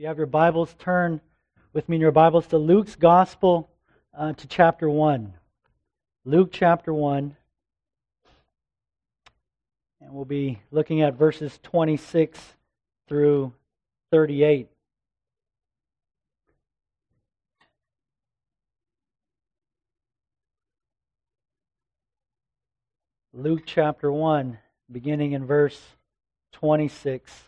You have your Bibles, turn with me in your Bibles to Luke's Gospel uh, to chapter 1. Luke chapter 1. And we'll be looking at verses 26 through 38. Luke chapter 1, beginning in verse 26.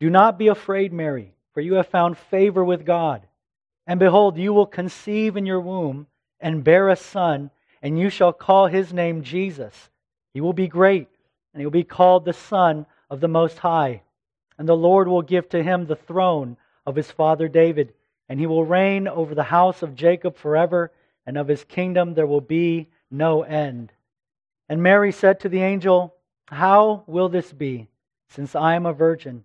Do not be afraid, Mary, for you have found favor with God. And behold, you will conceive in your womb and bear a son, and you shall call his name Jesus. He will be great, and he will be called the Son of the Most High. And the Lord will give to him the throne of his father David, and he will reign over the house of Jacob forever, and of his kingdom there will be no end. And Mary said to the angel, How will this be? since I am a virgin.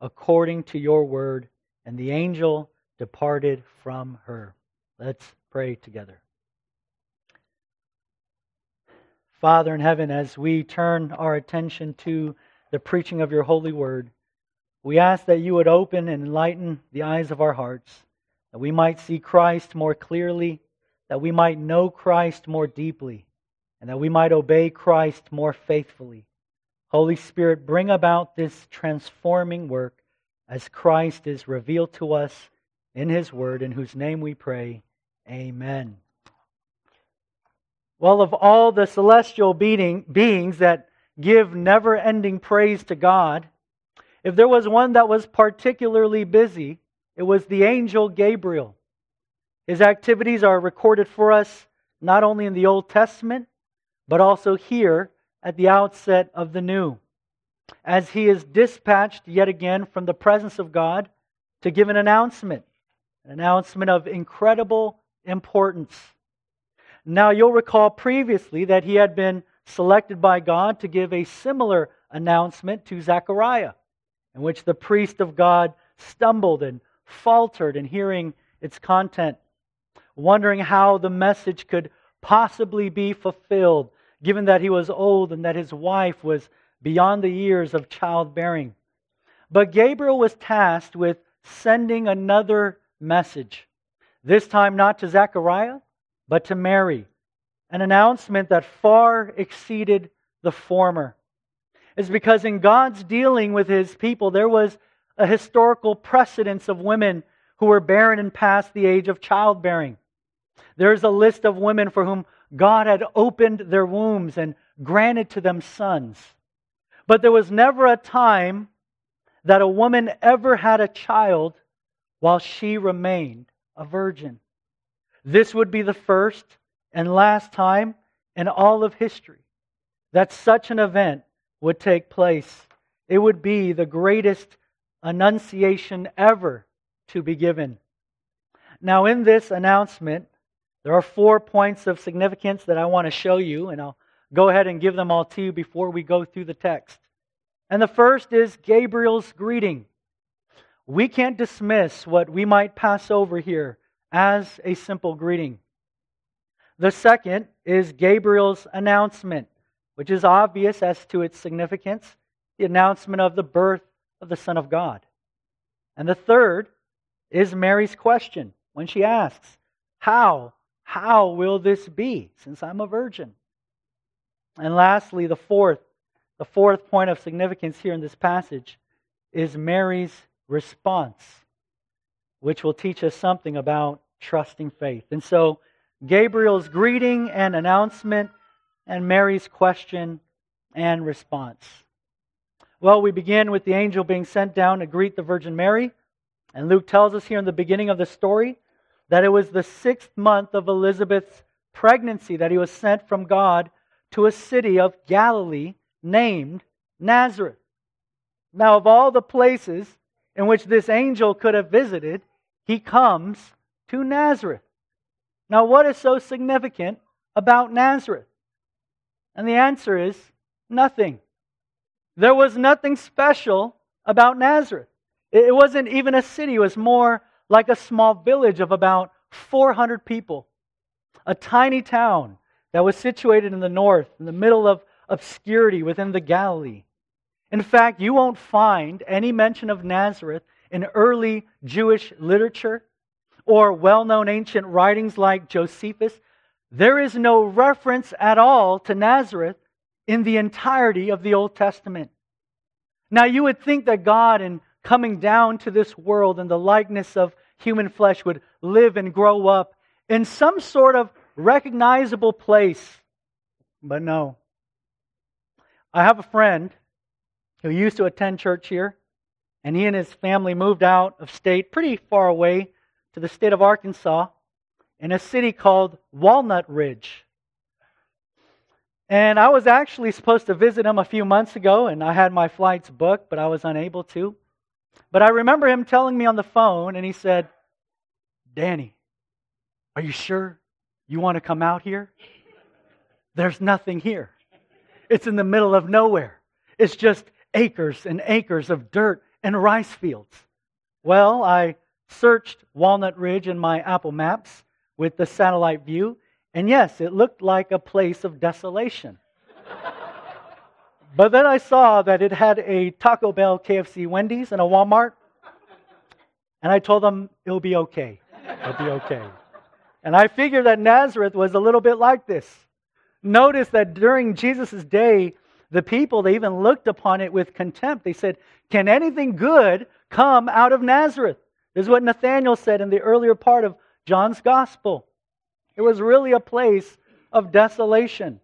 according to your word. And the angel departed from her. Let's pray together. Father in heaven, as we turn our attention to the preaching of your holy word, we ask that you would open and enlighten the eyes of our hearts, that we might see Christ more clearly, that we might know Christ more deeply, and that we might obey Christ more faithfully. Holy Spirit, bring about this transforming work as Christ is revealed to us in His Word, in whose name we pray. Amen. Well, of all the celestial being, beings that give never ending praise to God, if there was one that was particularly busy, it was the angel Gabriel. His activities are recorded for us not only in the Old Testament, but also here at the outset of the new, as he is dispatched yet again from the presence of God to give an announcement, an announcement of incredible importance. Now, you'll recall previously that he had been selected by God to give a similar announcement to Zechariah, in which the priest of God stumbled and faltered in hearing its content, wondering how the message could possibly be fulfilled given that he was old and that his wife was beyond the years of childbearing. But Gabriel was tasked with sending another message, this time not to Zechariah, but to Mary, an announcement that far exceeded the former. Is because in God's dealing with his people, there was a historical precedence of women who were barren and past the age of childbearing. There's a list of women for whom God had opened their wombs and granted to them sons. But there was never a time that a woman ever had a child while she remained a virgin. This would be the first and last time in all of history that such an event would take place. It would be the greatest annunciation ever to be given. Now, in this announcement, there are four points of significance that I want to show you, and I'll go ahead and give them all to you before we go through the text. And the first is Gabriel's greeting. We can't dismiss what we might pass over here as a simple greeting. The second is Gabriel's announcement, which is obvious as to its significance the announcement of the birth of the Son of God. And the third is Mary's question when she asks, How how will this be since I'm a virgin? And lastly, the fourth, the fourth point of significance here in this passage is Mary's response. which will teach us something about trusting faith. And so, Gabriel's greeting and announcement, and Mary's question and response. Well, we begin with the angel being sent down to greet the Virgin Mary. And Luke tells us here in the beginning of the story that it was the sixth month of Elizabeth's pregnancy that he was sent from God to a city of Galilee named Nazareth. Now, of all the places in which this angel could have visited, he comes to Nazareth. Now, what is so significant about Nazareth? And the answer is nothing. There was nothing special about Nazareth. It wasn't even a city, it was more like a small village of about 400 people. A tiny town that was situated in the north, in the middle of obscurity within the Galilee. In fact, you won't find any mention of Nazareth in early Jewish literature or well known ancient writings like Josephus. There is no reference at all to Nazareth in the entirety of the Old Testament. Now, you would think that God, in coming down to this world in the likeness of human flesh, would live and grow up in some sort of recognizable place. But no. I have a friend who used to attend church here, and he and his family moved out of state pretty far away to the state of Arkansas in a city called Walnut Ridge. And I was actually supposed to visit him a few months ago, and I had my flights booked, but I was unable to. But I remember him telling me on the phone, and he said, Danny, are you sure you want to come out here? There's nothing here. It's in the middle of nowhere. It's just acres and acres of dirt and rice fields. Well, I searched Walnut Ridge in my Apple Maps with the satellite view, and yes, it looked like a place of desolation. but then I saw that it had a Taco Bell, KFC, Wendy's, and a Walmart. And I told them it'll be okay. It'll be okay. And I figured that Nazareth was a little bit like this. Notice that during Jesus' day, the people, they even looked upon it with contempt. They said, Can anything good come out of Nazareth? This is what Nathanael said in the earlier part of John's gospel. It was really a place of desolation.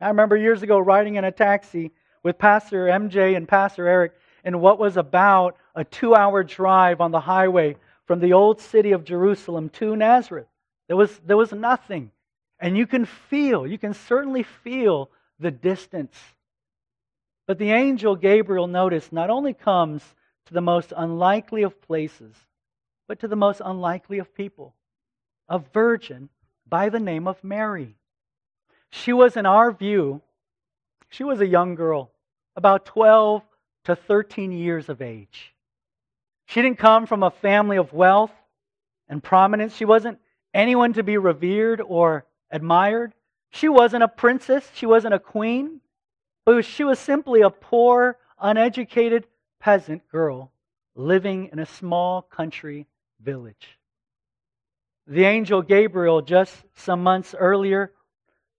I remember years ago riding in a taxi with Pastor MJ and Pastor Eric in what was about a two hour drive on the highway from the old city of Jerusalem to Nazareth. There was, there was nothing. And you can feel, you can certainly feel the distance. But the angel Gabriel, notice, not only comes to the most unlikely of places, but to the most unlikely of people a virgin by the name of Mary. She was, in our view, she was a young girl, about 12 to 13 years of age. She didn't come from a family of wealth and prominence. She wasn't anyone to be revered or admired. She wasn't a princess. She wasn't a queen. But she was simply a poor, uneducated peasant girl living in a small country village the angel Gabriel, just some months earlier,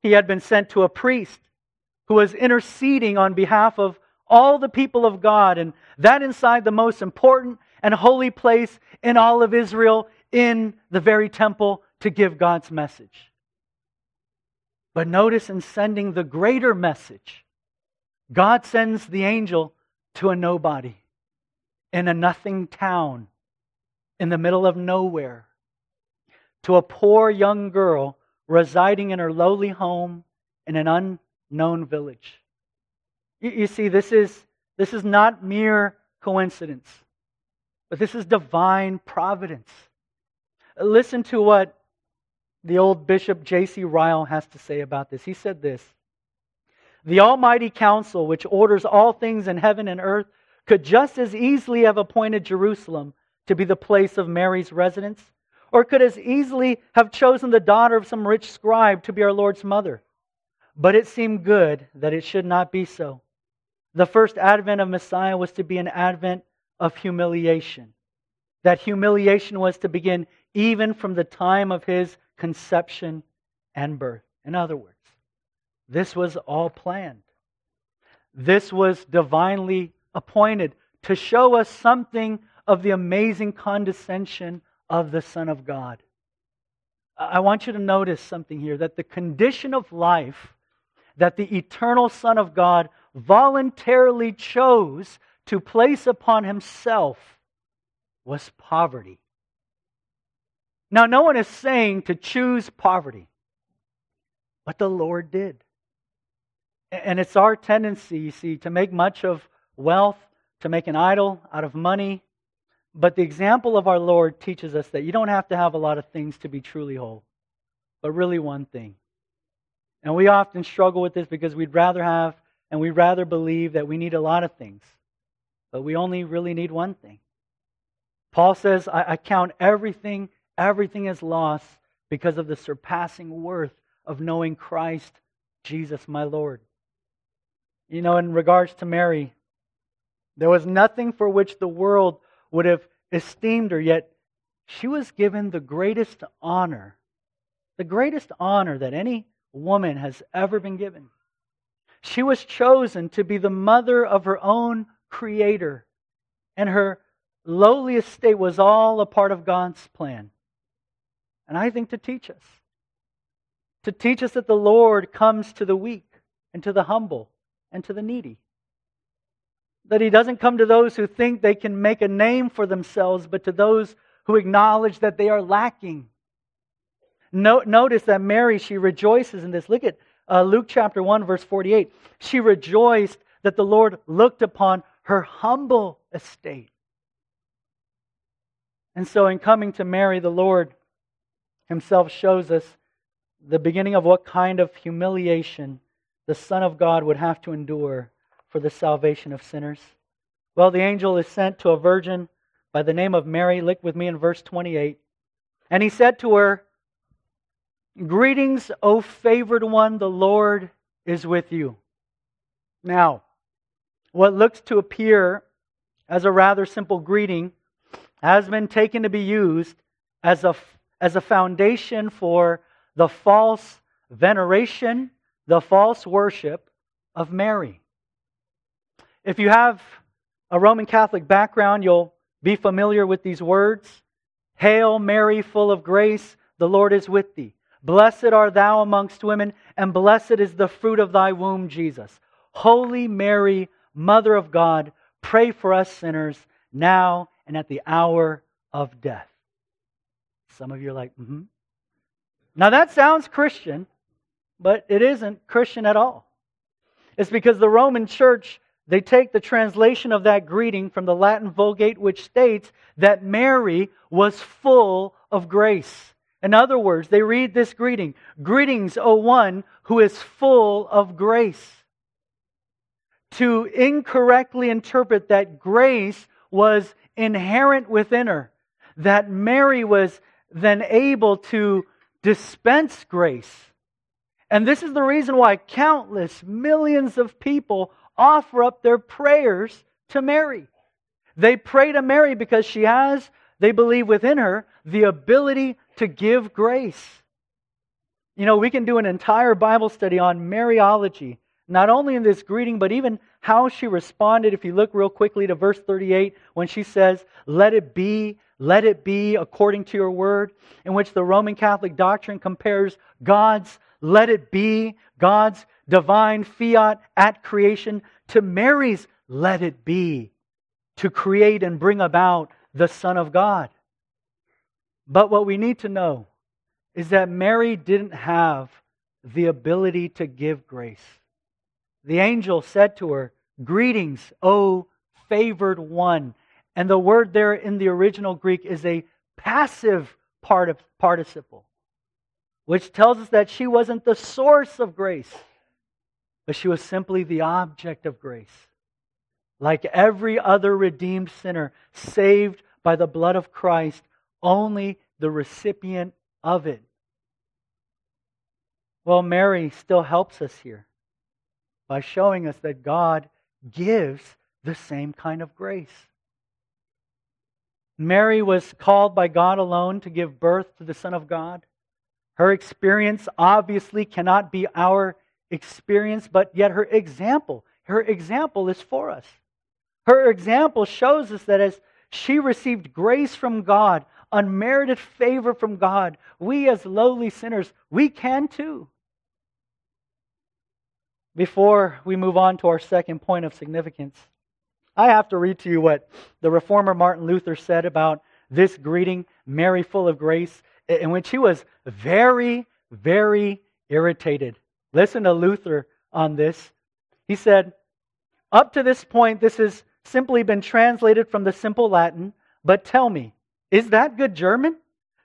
he had been sent to a priest who was interceding on behalf of all the people of God, and that inside the most important and holy place in all of Israel, in the very temple, to give God's message. But notice in sending the greater message, God sends the angel to a nobody in a nothing town in the middle of nowhere to a poor young girl residing in her lowly home in an unknown village. You, you see, this is, this is not mere coincidence, but this is divine providence. Listen to what the old Bishop J.C. Ryle has to say about this. He said this The Almighty Council, which orders all things in heaven and earth, could just as easily have appointed Jerusalem to be the place of Mary's residence or could as easily have chosen the daughter of some rich scribe to be our Lord's mother. But it seemed good that it should not be so. The first advent of Messiah was to be an advent of humiliation. That humiliation was to begin even from the time of his conception and birth. In other words, this was all planned. This was divinely appointed to show us something of the amazing condescension of the Son of God. I want you to notice something here that the condition of life that the eternal Son of God voluntarily chose to place upon himself was poverty. Now, no one is saying to choose poverty, but the Lord did. And it's our tendency, you see, to make much of wealth, to make an idol out of money. But the example of our Lord teaches us that you don't have to have a lot of things to be truly whole, but really one thing. And we often struggle with this because we'd rather have and we'd rather believe that we need a lot of things, but we only really need one thing. Paul says, I, I count everything, everything is loss because of the surpassing worth of knowing Christ Jesus, my Lord. You know, in regards to Mary, there was nothing for which the world would have esteemed her, yet she was given the greatest honor, the greatest honor that any woman has ever been given. She was chosen to be the mother of her own creator, and her lowly estate was all a part of God's plan. And I think to teach us. To teach us that the Lord comes to the weak and to the humble and to the needy. That he doesn't come to those who think they can make a name for themselves, but to those who acknowledge that they are lacking no, notice that Mary, she rejoices in this. Look at uh, Luke chapter 1, verse 48. She rejoiced that the Lord looked upon her humble estate. And so, in coming to Mary, the Lord Himself shows us the beginning of what kind of humiliation the Son of God would have to endure for the salvation of sinners. Well, the angel is sent to a virgin by the name of Mary. Look with me in verse 28. And he said to her, Greetings, O favored one, the Lord is with you. Now, what looks to appear as a rather simple greeting has been taken to be used as a, as a foundation for the false veneration, the false worship of Mary. If you have a Roman Catholic background, you'll be familiar with these words Hail Mary, full of grace, the Lord is with thee. Blessed art thou amongst women, and blessed is the fruit of thy womb, Jesus. Holy Mary, Mother of God, pray for us sinners now and at the hour of death. Some of you are like, mm-hmm. Now that sounds Christian, but it isn't Christian at all. It's because the Roman church, they take the translation of that greeting from the Latin Vulgate, which states that Mary was full of grace. In other words, they read this greeting Greetings, O one who is full of grace. To incorrectly interpret that grace was inherent within her, that Mary was then able to dispense grace. And this is the reason why countless millions of people offer up their prayers to Mary. They pray to Mary because she has, they believe within her, the ability to give grace. You know, we can do an entire Bible study on Mariology, not only in this greeting, but even how she responded. If you look real quickly to verse 38, when she says, Let it be, let it be according to your word, in which the Roman Catholic doctrine compares God's let it be, God's divine fiat at creation, to Mary's let it be, to create and bring about the Son of God. But what we need to know is that Mary didn't have the ability to give grace. The angel said to her, Greetings, O favored one. And the word there in the original Greek is a passive part of participle, which tells us that she wasn't the source of grace, but she was simply the object of grace. Like every other redeemed sinner saved by the blood of Christ, only the recipient of it. Well, Mary still helps us here by showing us that God gives the same kind of grace. Mary was called by God alone to give birth to the Son of God. Her experience obviously cannot be our experience, but yet her example, her example is for us. Her example shows us that as she received grace from God, unmerited favor from God. We, as lowly sinners, we can too. Before we move on to our second point of significance, I have to read to you what the reformer Martin Luther said about this greeting, Mary full of grace, in which he was very, very irritated. Listen to Luther on this. He said, Up to this point, this has simply been translated from the simple Latin, but tell me, is that good German?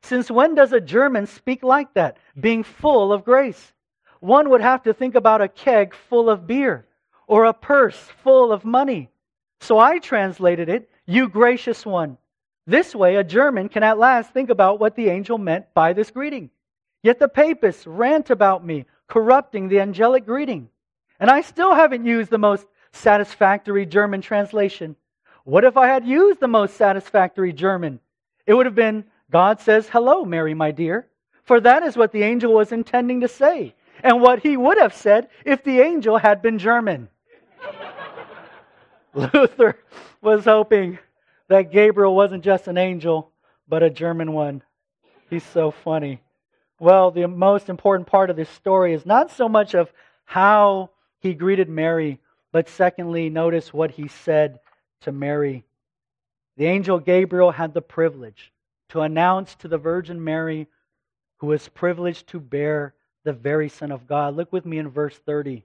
Since when does a German speak like that, being full of grace? One would have to think about a keg full of beer or a purse full of money. So I translated it, you gracious one. This way, a German can at last think about what the angel meant by this greeting. Yet the papists rant about me, corrupting the angelic greeting. And I still haven't used the most satisfactory German translation. What if I had used the most satisfactory German? It would have been, God says, Hello, Mary, my dear. For that is what the angel was intending to say, and what he would have said if the angel had been German. Luther was hoping that Gabriel wasn't just an angel, but a German one. He's so funny. Well, the most important part of this story is not so much of how he greeted Mary, but secondly, notice what he said to Mary. The angel Gabriel had the privilege to announce to the Virgin Mary, who was privileged to bear the very Son of God. Look with me in verse 30.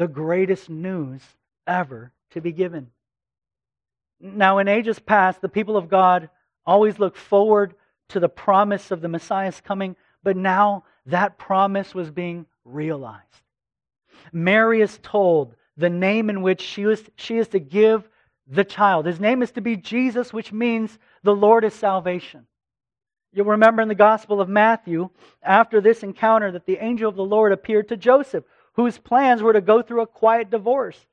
the greatest news ever to be given. Now, in ages past, the people of God always looked forward to the promise of the Messiah's coming, but now that promise was being realized. Mary is told the name in which she, was, she is to give the child. His name is to be Jesus, which means the Lord is salvation. You'll remember in the Gospel of Matthew, after this encounter, that the angel of the Lord appeared to Joseph, whose plans were to go through a quiet divorce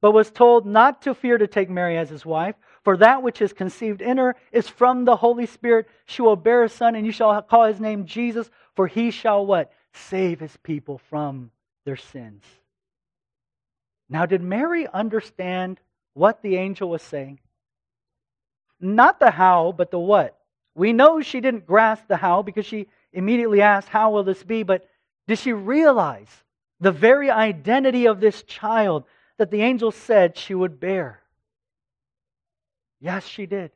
but was told not to fear to take Mary as his wife, for that which is conceived in her is from the Holy Spirit. She will bear a son, and you shall call his name Jesus, for he shall what? Save his people from their sins. Now, did Mary understand what the angel was saying? Not the how, but the what. We know she didn't grasp the how because she immediately asked, How will this be? But did she realize the very identity of this child? that the angel said she would bear? Yes, she did.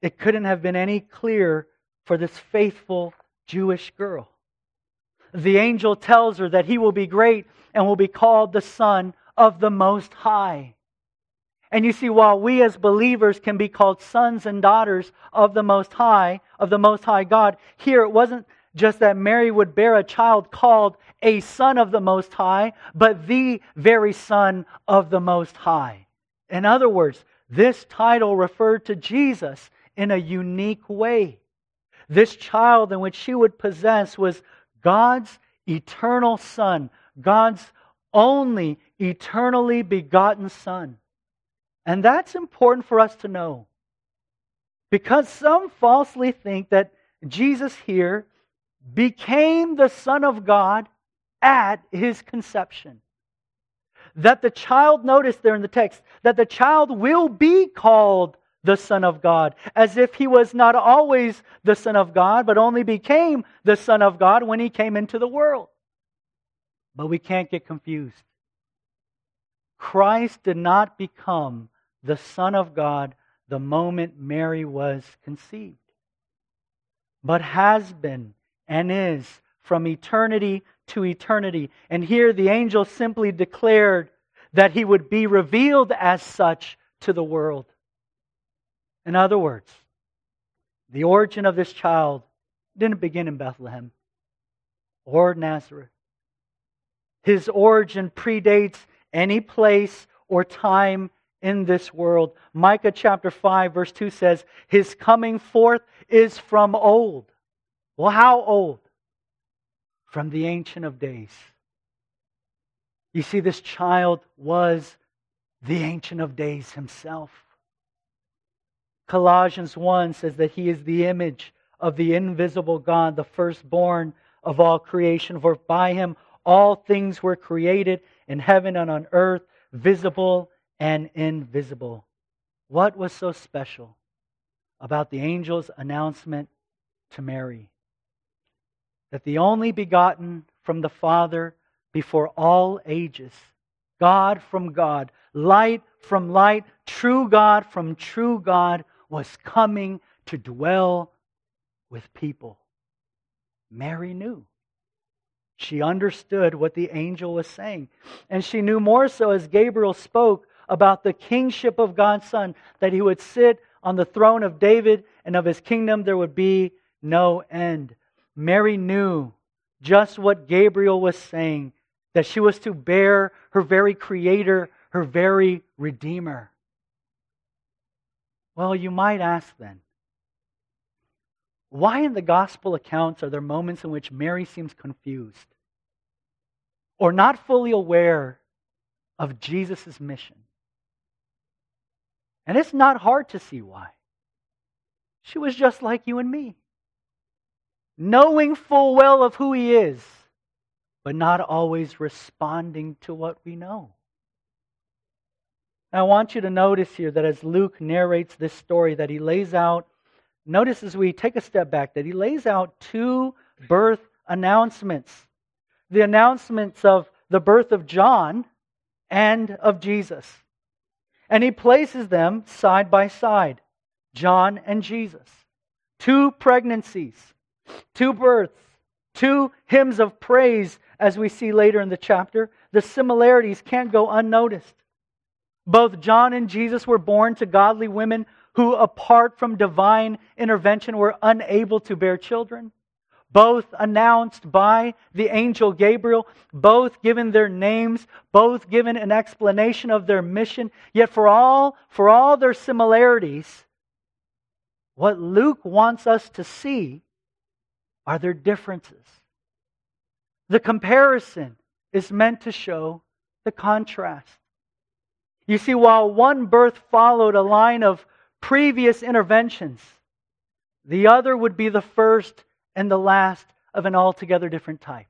It couldn't have been any clearer for this faithful Jewish girl. The angel tells her that he will be great and will be called the Son of the Most High. And you see, while we as believers can be called sons and daughters of the Most High, of the Most High God, here it wasn't just that Mary would bear a child called a son of the Most High, but the very Son of the Most High. In other words, this title referred to Jesus in a unique way. This child in which she would possess was God's eternal Son, God's only eternally begotten Son. And that's important for us to know. Because some falsely think that Jesus here became the Son of God at his conception. That the child, notice there in the text, that the child will be called the Son of God, as if he was not always the Son of God, but only became the Son of God when he came into the world. But we can't get confused. Christ did not become the Son of God the moment Mary was conceived, but has been and is from eternity to eternity. And here the angel simply declared that he would be revealed as such to the world. In other words, the origin of this child didn't begin in Bethlehem or Nazareth. His origin predates any place or time in this world. Micah chapter 5, verse 2 says, His coming forth is from old. Well, how old? From the Ancient of Days. You see, this child was the Ancient of Days himself. Colossians 1 says that he is the image of the invisible God, the firstborn of all creation. For by him all things were created in heaven and on earth, visible and invisible. What was so special about the angel's announcement to Mary? That the only begotten from the Father before all ages, God from God, light from light, true God from true God, was coming to dwell with people. Mary knew. She understood what the angel was saying. And she knew more so as Gabriel spoke about the kingship of God's Son, that he would sit on the throne of David and of his kingdom there would be no end. Mary knew just what Gabriel was saying that she was to bear her very creator, her very redeemer. Well, you might ask then, why in the gospel accounts are there moments in which Mary seems confused or not fully aware of Jesus' mission? And it's not hard to see why. She was just like you and me, knowing full well of who he is, but not always responding to what we know. Now, I want you to notice here that as Luke narrates this story, that he lays out, notice as we take a step back, that he lays out two birth announcements the announcements of the birth of John and of Jesus. And he places them side by side John and Jesus. Two pregnancies, two births, two hymns of praise, as we see later in the chapter. The similarities can't go unnoticed. Both John and Jesus were born to godly women who, apart from divine intervention, were unable to bear children. Both announced by the angel Gabriel, both given their names, both given an explanation of their mission. Yet for all, for all their similarities, what Luke wants us to see are their differences. The comparison is meant to show the contrast. You see, while one birth followed a line of previous interventions, the other would be the first and the last of an altogether different type.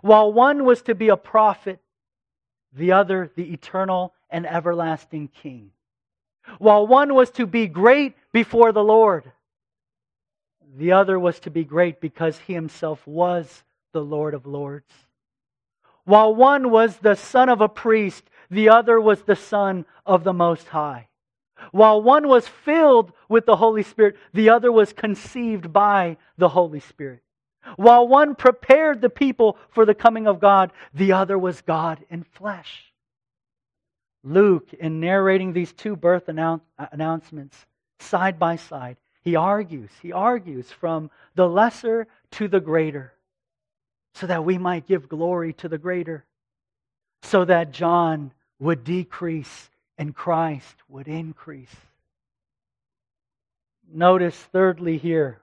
While one was to be a prophet, the other the eternal and everlasting king. While one was to be great before the Lord, the other was to be great because he himself was the Lord of Lords. While one was the son of a priest, the other was the Son of the Most High. While one was filled with the Holy Spirit, the other was conceived by the Holy Spirit. While one prepared the people for the coming of God, the other was God in flesh. Luke, in narrating these two birth announcements side by side, he argues, he argues from the lesser to the greater, so that we might give glory to the greater, so that John would decrease and Christ would increase. Notice, thirdly, here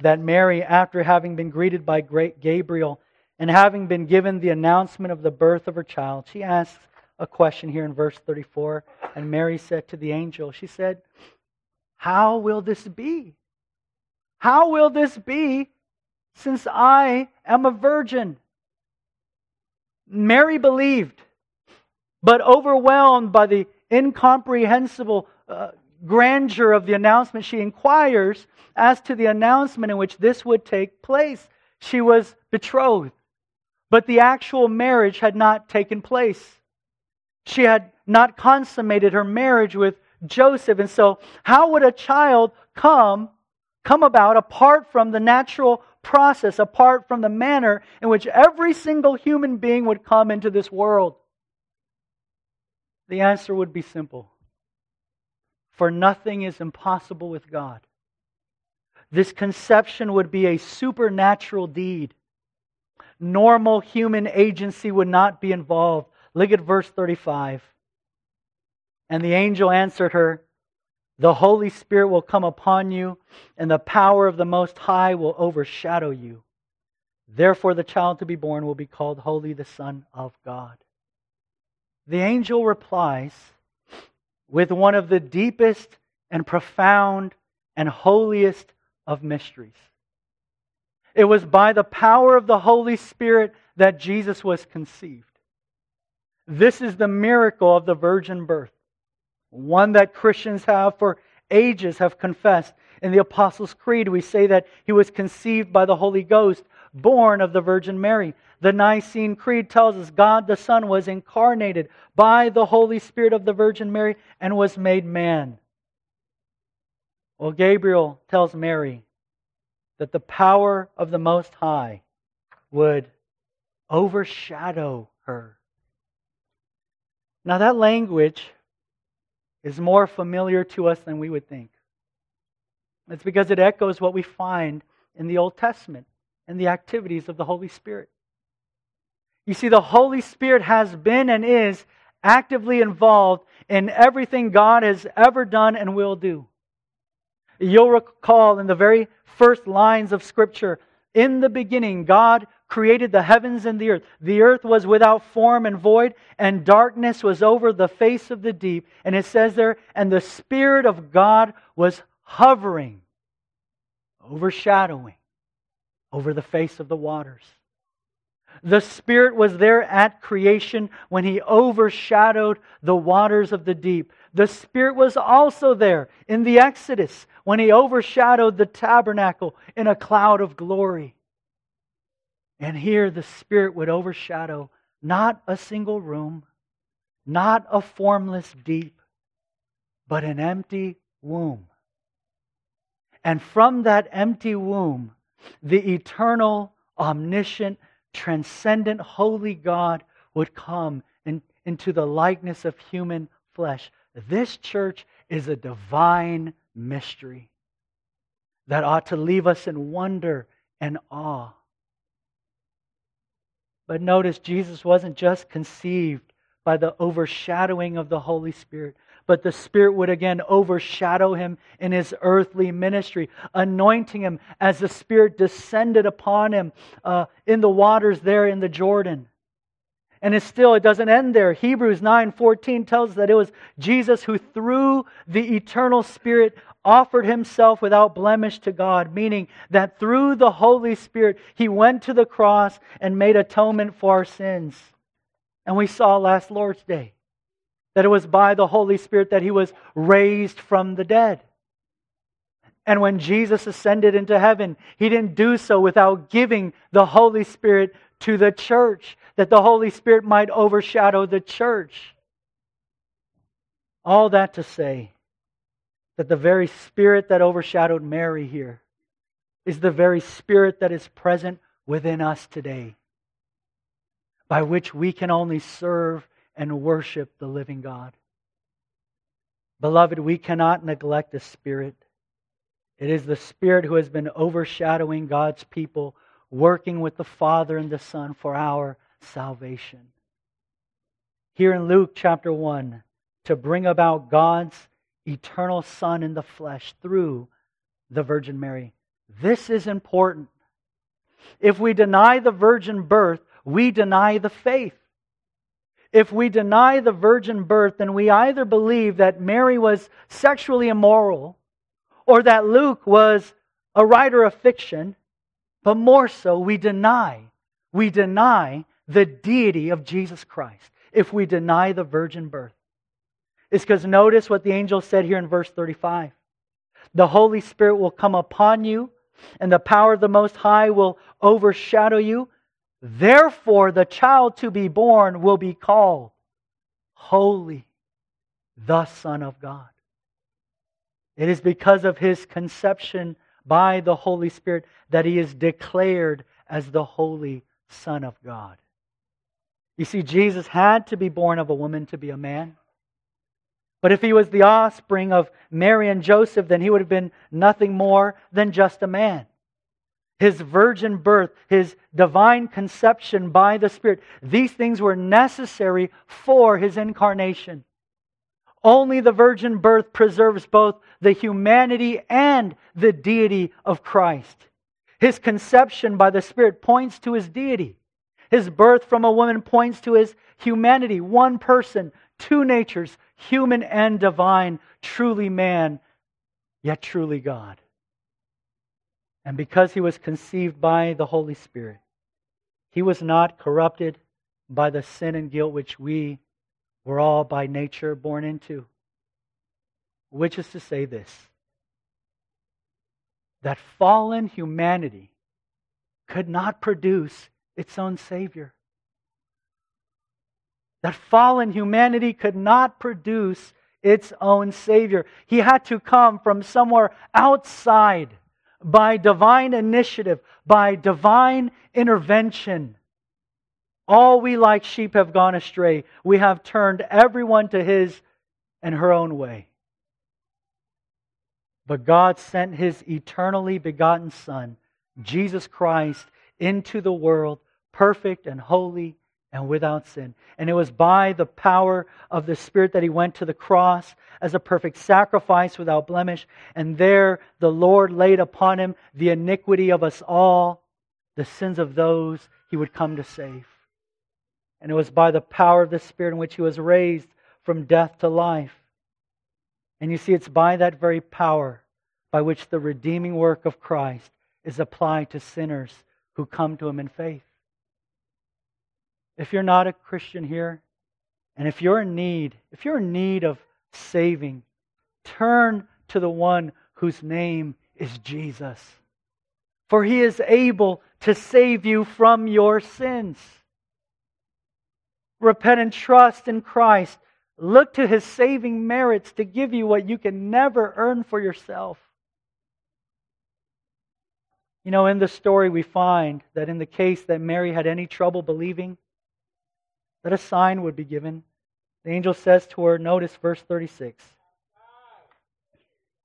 that Mary, after having been greeted by great Gabriel and having been given the announcement of the birth of her child, she asks a question here in verse 34. And Mary said to the angel, She said, How will this be? How will this be since I am a virgin? Mary believed but overwhelmed by the incomprehensible uh, grandeur of the announcement, she inquires as to the announcement in which this would take place. She was betrothed, but the actual marriage had not taken place. She had not consummated her marriage with Joseph. And so, how would a child come, come about apart from the natural process, apart from the manner in which every single human being would come into this world? The answer would be simple. For nothing is impossible with God. This conception would be a supernatural deed. Normal human agency would not be involved. Look at verse 35. And the angel answered her, The Holy Spirit will come upon you, and the power of the Most High will overshadow you. Therefore, the child to be born will be called Holy, the Son of God. The angel replies with one of the deepest and profound and holiest of mysteries. It was by the power of the Holy Spirit that Jesus was conceived. This is the miracle of the virgin birth, one that Christians have for ages have confessed. In the Apostles' Creed, we say that he was conceived by the Holy Ghost, born of the Virgin Mary. The Nicene Creed tells us God the Son was incarnated by the Holy Spirit of the Virgin Mary and was made man. Well, Gabriel tells Mary that the power of the Most High would overshadow her. Now, that language is more familiar to us than we would think. It's because it echoes what we find in the Old Testament and the activities of the Holy Spirit. You see, the Holy Spirit has been and is actively involved in everything God has ever done and will do. You'll recall in the very first lines of Scripture, in the beginning, God created the heavens and the earth. The earth was without form and void, and darkness was over the face of the deep. And it says there, and the Spirit of God was hovering, overshadowing over the face of the waters. The Spirit was there at creation when He overshadowed the waters of the deep. The Spirit was also there in the Exodus when He overshadowed the tabernacle in a cloud of glory. And here the Spirit would overshadow not a single room, not a formless deep, but an empty womb. And from that empty womb, the eternal, omniscient, transcendent, holy God would come in, into the likeness of human flesh. This church is a divine mystery that ought to leave us in wonder and awe. But notice, Jesus wasn't just conceived by the overshadowing of the Holy Spirit, but the Spirit would again overshadow him in his earthly ministry, anointing him as the Spirit descended upon him uh, in the waters there in the Jordan. And it's still, it doesn't end there. Hebrews 9:14 tells us that it was Jesus who, through the eternal Spirit, offered himself without blemish to God, meaning that through the Holy Spirit, he went to the cross and made atonement for our sins. And we saw last Lord's Day that it was by the Holy Spirit that he was raised from the dead. And when Jesus ascended into heaven, he didn't do so without giving the Holy Spirit to the church, that the Holy Spirit might overshadow the church. All that to say that the very Spirit that overshadowed Mary here is the very Spirit that is present within us today, by which we can only serve and worship the living God. Beloved, we cannot neglect the Spirit. It is the Spirit who has been overshadowing God's people, working with the Father and the Son for our salvation. Here in Luke chapter 1, to bring about God's eternal Son in the flesh through the Virgin Mary. This is important. If we deny the virgin birth, we deny the faith. If we deny the virgin birth, then we either believe that Mary was sexually immoral or that Luke was a writer of fiction, but more so, we deny. We deny the deity of Jesus Christ if we deny the virgin birth. It's because notice what the angel said here in verse 35. The Holy Spirit will come upon you, and the power of the Most High will overshadow you. Therefore, the child to be born will be called Holy, the Son of God. It is because of his conception by the Holy Spirit that he is declared as the Holy Son of God. You see, Jesus had to be born of a woman to be a man. But if he was the offspring of Mary and Joseph, then he would have been nothing more than just a man his virgin birth, his divine conception by the Spirit. These things were necessary for his incarnation. Only the virgin birth preserves both the humanity and the deity of Christ. His conception by the Spirit points to his deity. His birth from a woman points to his humanity. One person, two natures, human and divine, truly man, yet truly God. And because he was conceived by the Holy Spirit, he was not corrupted by the sin and guilt which we were all by nature born into. Which is to say, this that fallen humanity could not produce its own Savior. That fallen humanity could not produce its own Savior. He had to come from somewhere outside by divine initiative, by divine intervention. All we like sheep have gone astray. We have turned everyone to his and her own way. But God sent his eternally begotten Son, Jesus Christ, into the world, perfect and holy and without sin. And it was by the power of the Spirit that he went to the cross as a perfect sacrifice without blemish. And there the Lord laid upon him the iniquity of us all, the sins of those he would come to save. And it was by the power of the Spirit in which he was raised from death to life. And you see, it's by that very power by which the redeeming work of Christ is applied to sinners who come to him in faith. If you're not a Christian here, and if you're in need, if you're in need of saving, turn to the one whose name is Jesus. For he is able to save you from your sins. Repent and trust in Christ. Look to his saving merits to give you what you can never earn for yourself. You know, in the story, we find that in the case that Mary had any trouble believing, that a sign would be given. The angel says to her, notice verse 36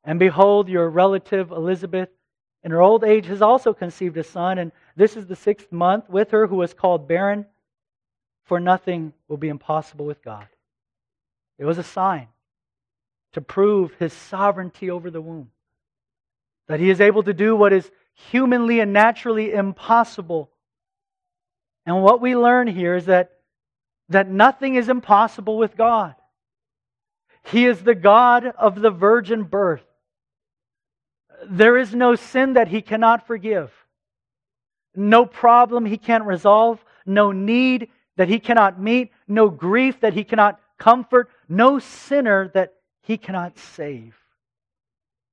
And behold, your relative Elizabeth, in her old age, has also conceived a son, and this is the sixth month with her who was called barren, for nothing will be impossible with God. It was a sign to prove his sovereignty over the womb, that he is able to do what is humanly and naturally impossible. And what we learn here is that that nothing is impossible with God. He is the God of the virgin birth. There is no sin that He cannot forgive, no problem He can't resolve, no need that He cannot meet, no grief that He cannot comfort, no sinner that He cannot save,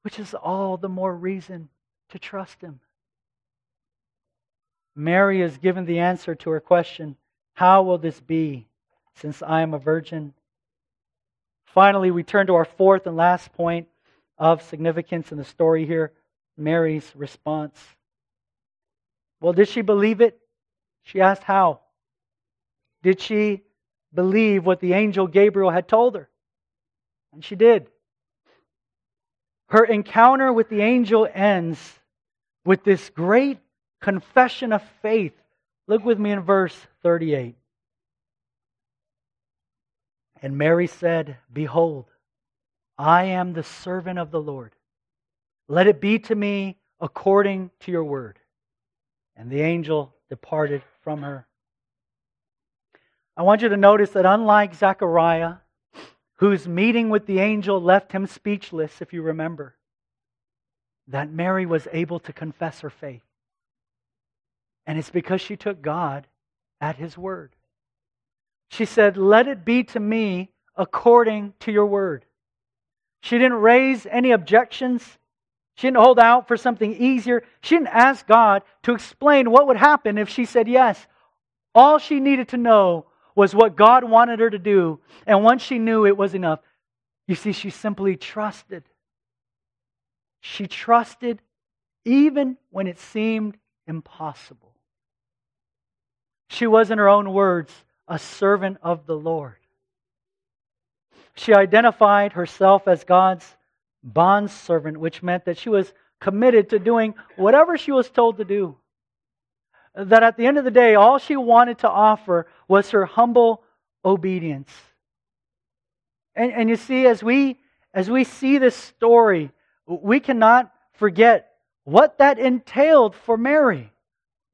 which is all the more reason to trust Him. Mary is given the answer to her question How will this be? Since I am a virgin. Finally, we turn to our fourth and last point of significance in the story here Mary's response. Well, did she believe it? She asked how. Did she believe what the angel Gabriel had told her? And she did. Her encounter with the angel ends with this great confession of faith. Look with me in verse 38. And Mary said, Behold, I am the servant of the Lord. Let it be to me according to your word. And the angel departed from her. I want you to notice that unlike Zechariah, whose meeting with the angel left him speechless, if you remember, that Mary was able to confess her faith. And it's because she took God at his word. She said, Let it be to me according to your word. She didn't raise any objections. She didn't hold out for something easier. She didn't ask God to explain what would happen if she said yes. All she needed to know was what God wanted her to do. And once she knew, it was enough. You see, she simply trusted. She trusted even when it seemed impossible. She was, in her own words, a servant of the Lord. She identified herself as God's bondservant, which meant that she was committed to doing whatever she was told to do. That at the end of the day, all she wanted to offer was her humble obedience. And, and you see, as we, as we see this story, we cannot forget what that entailed for Mary,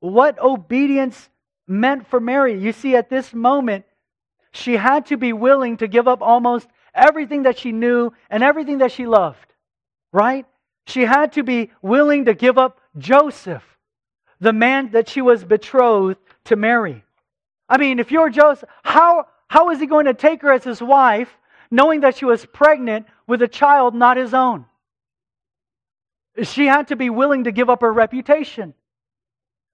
what obedience meant for Mary. You see, at this moment, she had to be willing to give up almost everything that she knew and everything that she loved, right? She had to be willing to give up Joseph, the man that she was betrothed to marry. I mean, if you're Joseph, how, how is he going to take her as his wife, knowing that she was pregnant with a child not his own? She had to be willing to give up her reputation.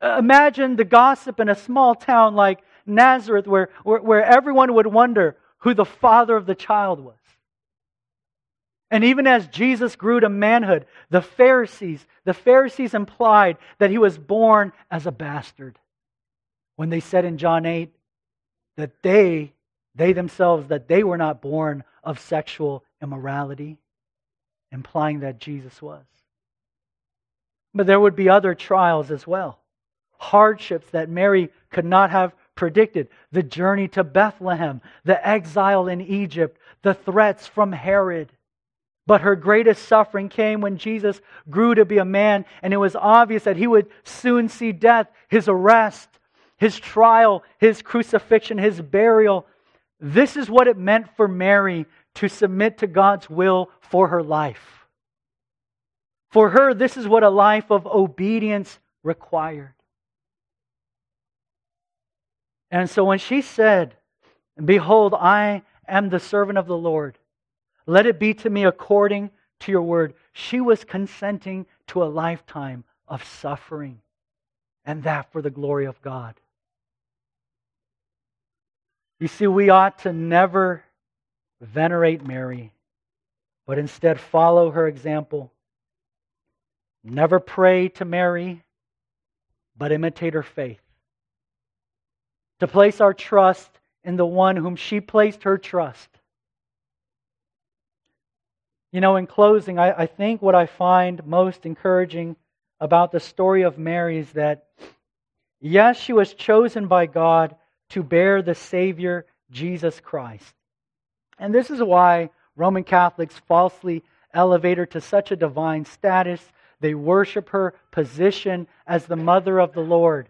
Uh, imagine the gossip in a small town like Nazareth, where, where, where everyone would wonder who the father of the child was. And even as Jesus grew to manhood, the Pharisees, the Pharisees implied that he was born as a bastard. When they said in John 8 that they, they themselves, that they were not born of sexual immorality, implying that Jesus was. But there would be other trials as well, hardships that Mary could not have predicted the journey to Bethlehem, the exile in Egypt, the threats from Herod. But her greatest suffering came when Jesus grew to be a man, and it was obvious that he would soon see death, his arrest, his trial, his crucifixion, his burial. This is what it meant for Mary to submit to God's will for her life. For her, this is what a life of obedience required. And so when she said, Behold, I am the servant of the Lord, let it be to me according to your word, she was consenting to a lifetime of suffering, and that for the glory of God. You see, we ought to never venerate Mary, but instead follow her example. Never pray to Mary, but imitate her faith to place our trust in the one whom she placed her trust. You know, in closing, I, I, think what I find most encouraging about the story of Mary is that, yes, she was chosen by God to bear the Savior, Jesus Christ. And this is why Roman Catholics falsely elevate her to such a divine status. They worship her position as the mother of the Lord.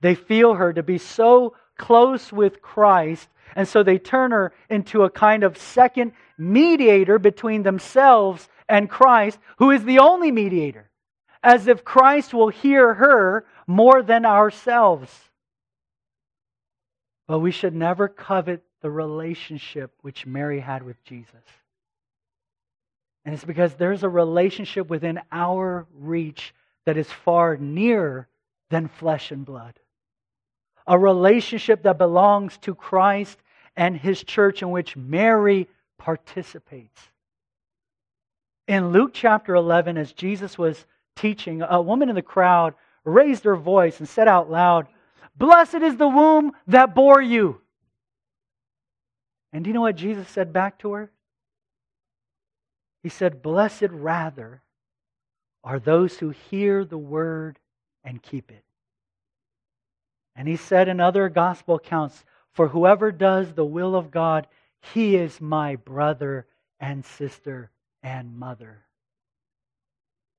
They feel her to be so close with Christ, and so they turn her into a kind of second mediator between themselves and Christ, who is the only mediator, as if Christ will hear her more than ourselves. But we should never covet the relationship which Mary had with Jesus. And it's because there's a relationship within our reach that is far nearer than flesh and blood a relationship that belongs to Christ and his church in which Mary participates. In Luke chapter 11, as Jesus was teaching, a woman in the crowd raised her voice and said out loud, Blessed is the womb that bore you. And do you know what Jesus said back to her? He said, Blessed rather are those who hear the word and keep it. And he said in other gospel accounts, For whoever does the will of God, he is my brother and sister and mother.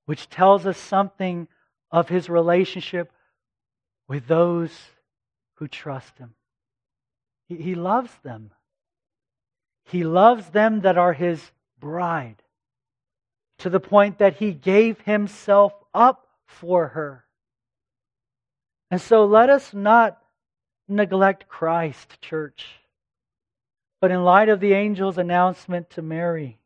Which tells us something of his relationship with those who trust him. He, loves them. He loves them that are his bride to the point that he gave himself up for her. And so let us not neglect Christ, church. But in light of the angel's announcement to Mary,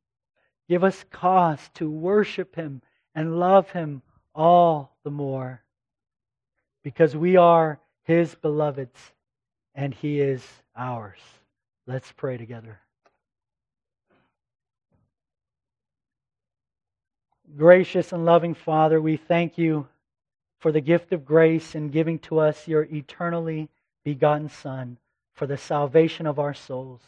give us cause to worship him and love him all the more. Because we are his beloveds and he is ours. Let's pray together. Gracious and loving Father, we thank you for the gift of grace and giving to us your eternally begotten Son for the salvation of our souls.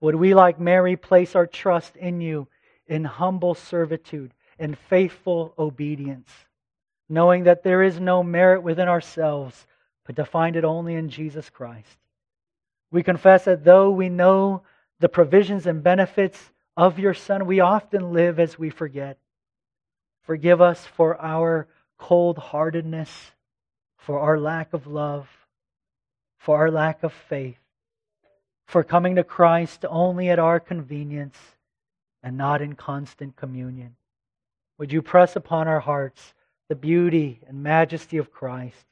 Would we, like Mary, place our trust in you in humble servitude and faithful obedience, knowing that there is no merit within ourselves, but to find it only in Jesus Christ. We confess that though we know the provisions and benefits of your Son, we often live as we forget. Forgive us for our cold heartedness, for our lack of love, for our lack of faith, for coming to Christ only at our convenience and not in constant communion. Would you press upon our hearts the beauty and majesty of Christ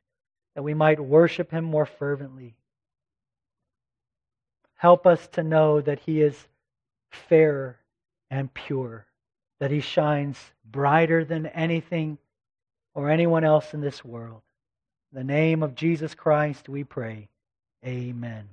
that we might worship him more fervently? Help us to know that he is fair and pure, that he shines brighter than anything or anyone else in this world. In the name of Jesus Christ, we pray. Amen.